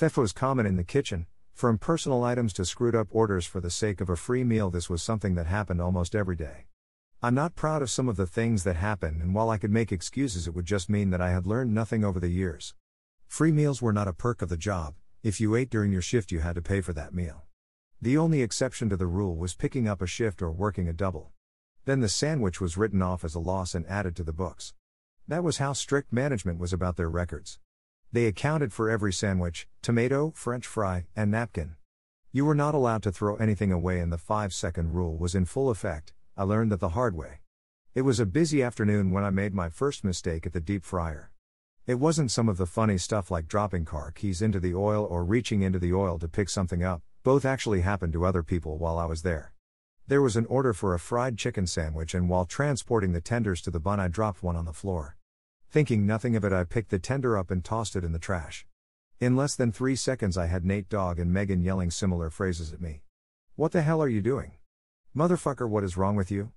Theft was common in the kitchen, from personal items to screwed up orders for the sake of a free meal, this was something that happened almost every day. I'm not proud of some of the things that happened, and while I could make excuses, it would just mean that I had learned nothing over the years. Free meals were not a perk of the job, if you ate during your shift, you had to pay for that meal. The only exception to the rule was picking up a shift or working a double. Then the sandwich was written off as a loss and added to the books. That was how strict management was about their records. They accounted for every sandwich, tomato, french fry, and napkin. You were not allowed to throw anything away, and the 5 second rule was in full effect. I learned that the hard way. It was a busy afternoon when I made my first mistake at the deep fryer. It wasn't some of the funny stuff like dropping car keys into the oil or reaching into the oil to pick something up, both actually happened to other people while I was there. There was an order for a fried chicken sandwich, and while transporting the tenders to the bun, I dropped one on the floor. Thinking nothing of it, I picked the tender up and tossed it in the trash. In less than three seconds, I had Nate Dogg and Megan yelling similar phrases at me. What the hell are you doing? Motherfucker, what is wrong with you?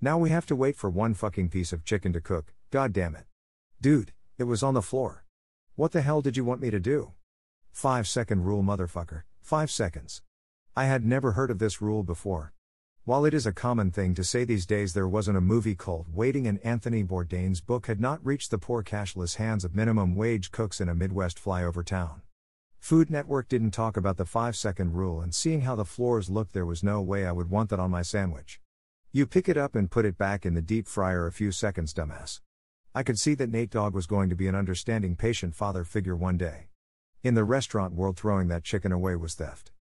Now we have to wait for one fucking piece of chicken to cook, god damn it. Dude, it was on the floor. What the hell did you want me to do? 5 second rule, motherfucker, 5 seconds. I had never heard of this rule before. While it is a common thing to say these days there wasn't a movie cult Waiting and Anthony Bourdain's book had not reached the poor cashless hands of minimum wage cooks in a Midwest flyover town. Food Network didn't talk about the 5 second rule and seeing how the floors looked there was no way I would want that on my sandwich. You pick it up and put it back in the deep fryer a few seconds dumbass. I could see that Nate Dogg was going to be an understanding patient father figure one day. In the restaurant world throwing that chicken away was theft.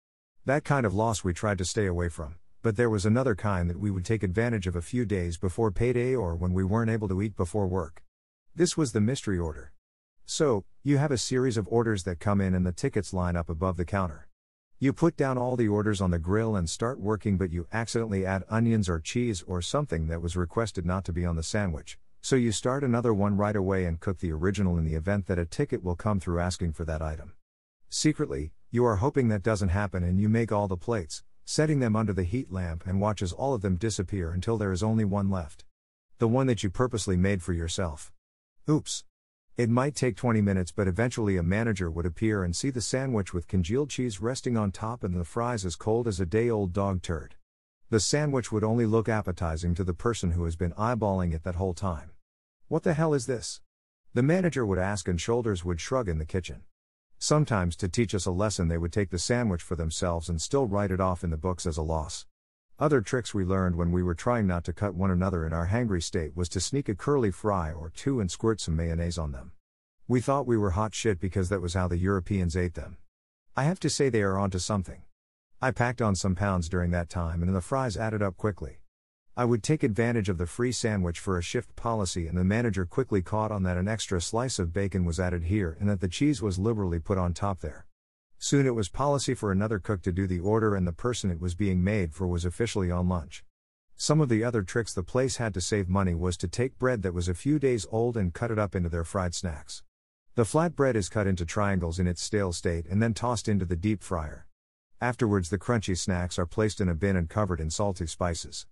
That kind of loss we tried to stay away from but there was another kind that we would take advantage of a few days before payday or when we weren't able to eat before work. This was the mystery order. So, you have a series of orders that come in and the tickets line up above the counter. You put down all the orders on the grill and start working, but you accidentally add onions or cheese or something that was requested not to be on the sandwich. So you start another one right away and cook the original in the event that a ticket will come through asking for that item. Secretly, you are hoping that doesn't happen and you make all the plates, setting them under the heat lamp and watches all of them disappear until there is only one left. The one that you purposely made for yourself. Oops. It might take 20 minutes, but eventually a manager would appear and see the sandwich with congealed cheese resting on top and the fries as cold as a day old dog turd. The sandwich would only look appetizing to the person who has been eyeballing it that whole time. What the hell is this? The manager would ask, and shoulders would shrug in the kitchen. Sometimes, to teach us a lesson, they would take the sandwich for themselves and still write it off in the books as a loss. Other tricks we learned when we were trying not to cut one another in our hangry state was to sneak a curly fry or two and squirt some mayonnaise on them. We thought we were hot shit because that was how the Europeans ate them. I have to say they are onto something. I packed on some pounds during that time and the fries added up quickly. I would take advantage of the free sandwich for a shift policy, and the manager quickly caught on that an extra slice of bacon was added here and that the cheese was liberally put on top there. Soon it was policy for another cook to do the order, and the person it was being made for was officially on lunch. Some of the other tricks the place had to save money was to take bread that was a few days old and cut it up into their fried snacks. The flat bread is cut into triangles in its stale state and then tossed into the deep fryer. Afterwards, the crunchy snacks are placed in a bin and covered in salty spices.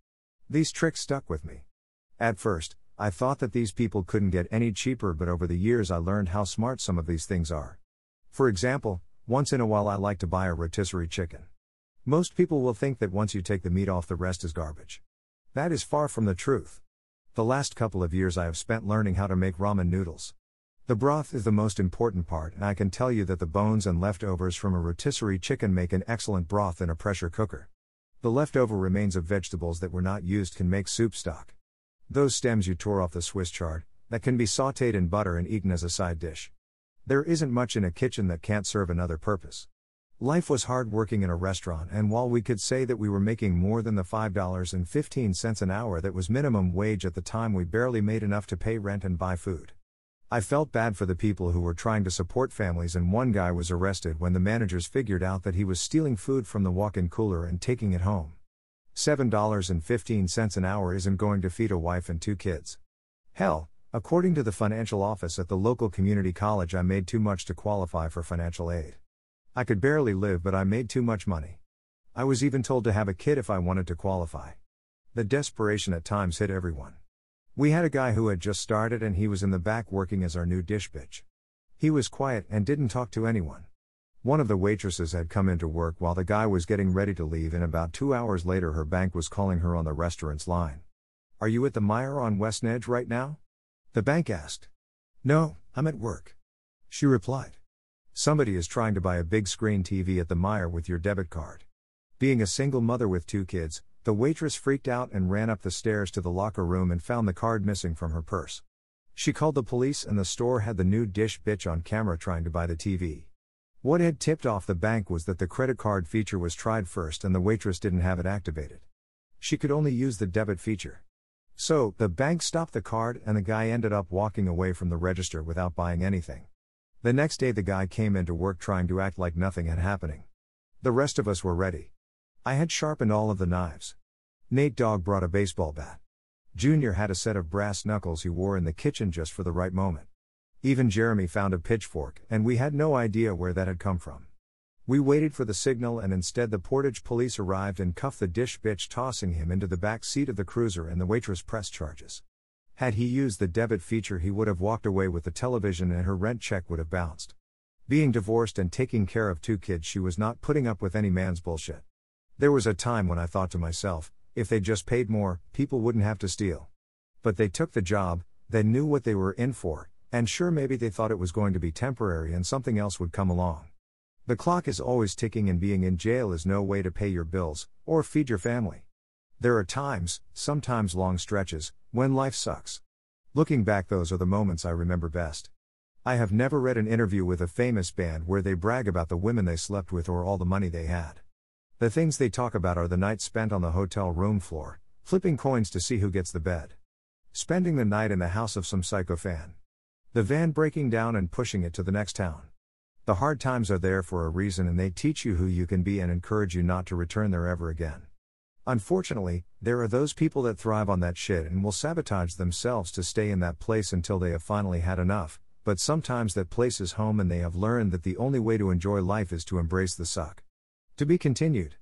These tricks stuck with me. At first, I thought that these people couldn't get any cheaper, but over the years I learned how smart some of these things are. For example, once in a while I like to buy a rotisserie chicken. Most people will think that once you take the meat off, the rest is garbage. That is far from the truth. The last couple of years I have spent learning how to make ramen noodles. The broth is the most important part, and I can tell you that the bones and leftovers from a rotisserie chicken make an excellent broth in a pressure cooker. The leftover remains of vegetables that were not used can make soup stock. Those stems you tore off the Swiss chard, that can be sauteed in butter and eaten as a side dish. There isn't much in a kitchen that can't serve another purpose. Life was hard working in a restaurant, and while we could say that we were making more than the $5.15 an hour that was minimum wage at the time, we barely made enough to pay rent and buy food. I felt bad for the people who were trying to support families, and one guy was arrested when the managers figured out that he was stealing food from the walk in cooler and taking it home. $7.15 an hour isn't going to feed a wife and two kids. Hell, according to the financial office at the local community college, I made too much to qualify for financial aid. I could barely live, but I made too much money. I was even told to have a kid if I wanted to qualify. The desperation at times hit everyone. We had a guy who had just started and he was in the back working as our new dish bitch. He was quiet and didn't talk to anyone. One of the waitresses had come into work while the guy was getting ready to leave, and about two hours later, her bank was calling her on the restaurant's line. Are you at the Meijer on Westnedge right now? The bank asked. No, I'm at work. She replied. Somebody is trying to buy a big screen TV at the Meijer with your debit card. Being a single mother with two kids, the waitress freaked out and ran up the stairs to the locker room and found the card missing from her purse. She called the police, and the store had the new dish bitch on camera trying to buy the TV. What had tipped off the bank was that the credit card feature was tried first and the waitress didn't have it activated. She could only use the debit feature. So, the bank stopped the card and the guy ended up walking away from the register without buying anything. The next day, the guy came into work trying to act like nothing had happening. The rest of us were ready. I had sharpened all of the knives. Nate Dogg brought a baseball bat. Junior had a set of brass knuckles he wore in the kitchen just for the right moment. Even Jeremy found a pitchfork, and we had no idea where that had come from. We waited for the signal, and instead, the Portage police arrived and cuffed the dish bitch, tossing him into the back seat of the cruiser, and the waitress pressed charges. Had he used the debit feature, he would have walked away with the television and her rent check would have bounced. Being divorced and taking care of two kids, she was not putting up with any man's bullshit. There was a time when I thought to myself, if they just paid more, people wouldn't have to steal. But they took the job, they knew what they were in for, and sure, maybe they thought it was going to be temporary and something else would come along. The clock is always ticking, and being in jail is no way to pay your bills or feed your family. There are times, sometimes long stretches, when life sucks. Looking back, those are the moments I remember best. I have never read an interview with a famous band where they brag about the women they slept with or all the money they had. The things they talk about are the nights spent on the hotel room floor, flipping coins to see who gets the bed. Spending the night in the house of some psycho fan. The van breaking down and pushing it to the next town. The hard times are there for a reason and they teach you who you can be and encourage you not to return there ever again. Unfortunately, there are those people that thrive on that shit and will sabotage themselves to stay in that place until they have finally had enough, but sometimes that place is home and they have learned that the only way to enjoy life is to embrace the suck. To be continued.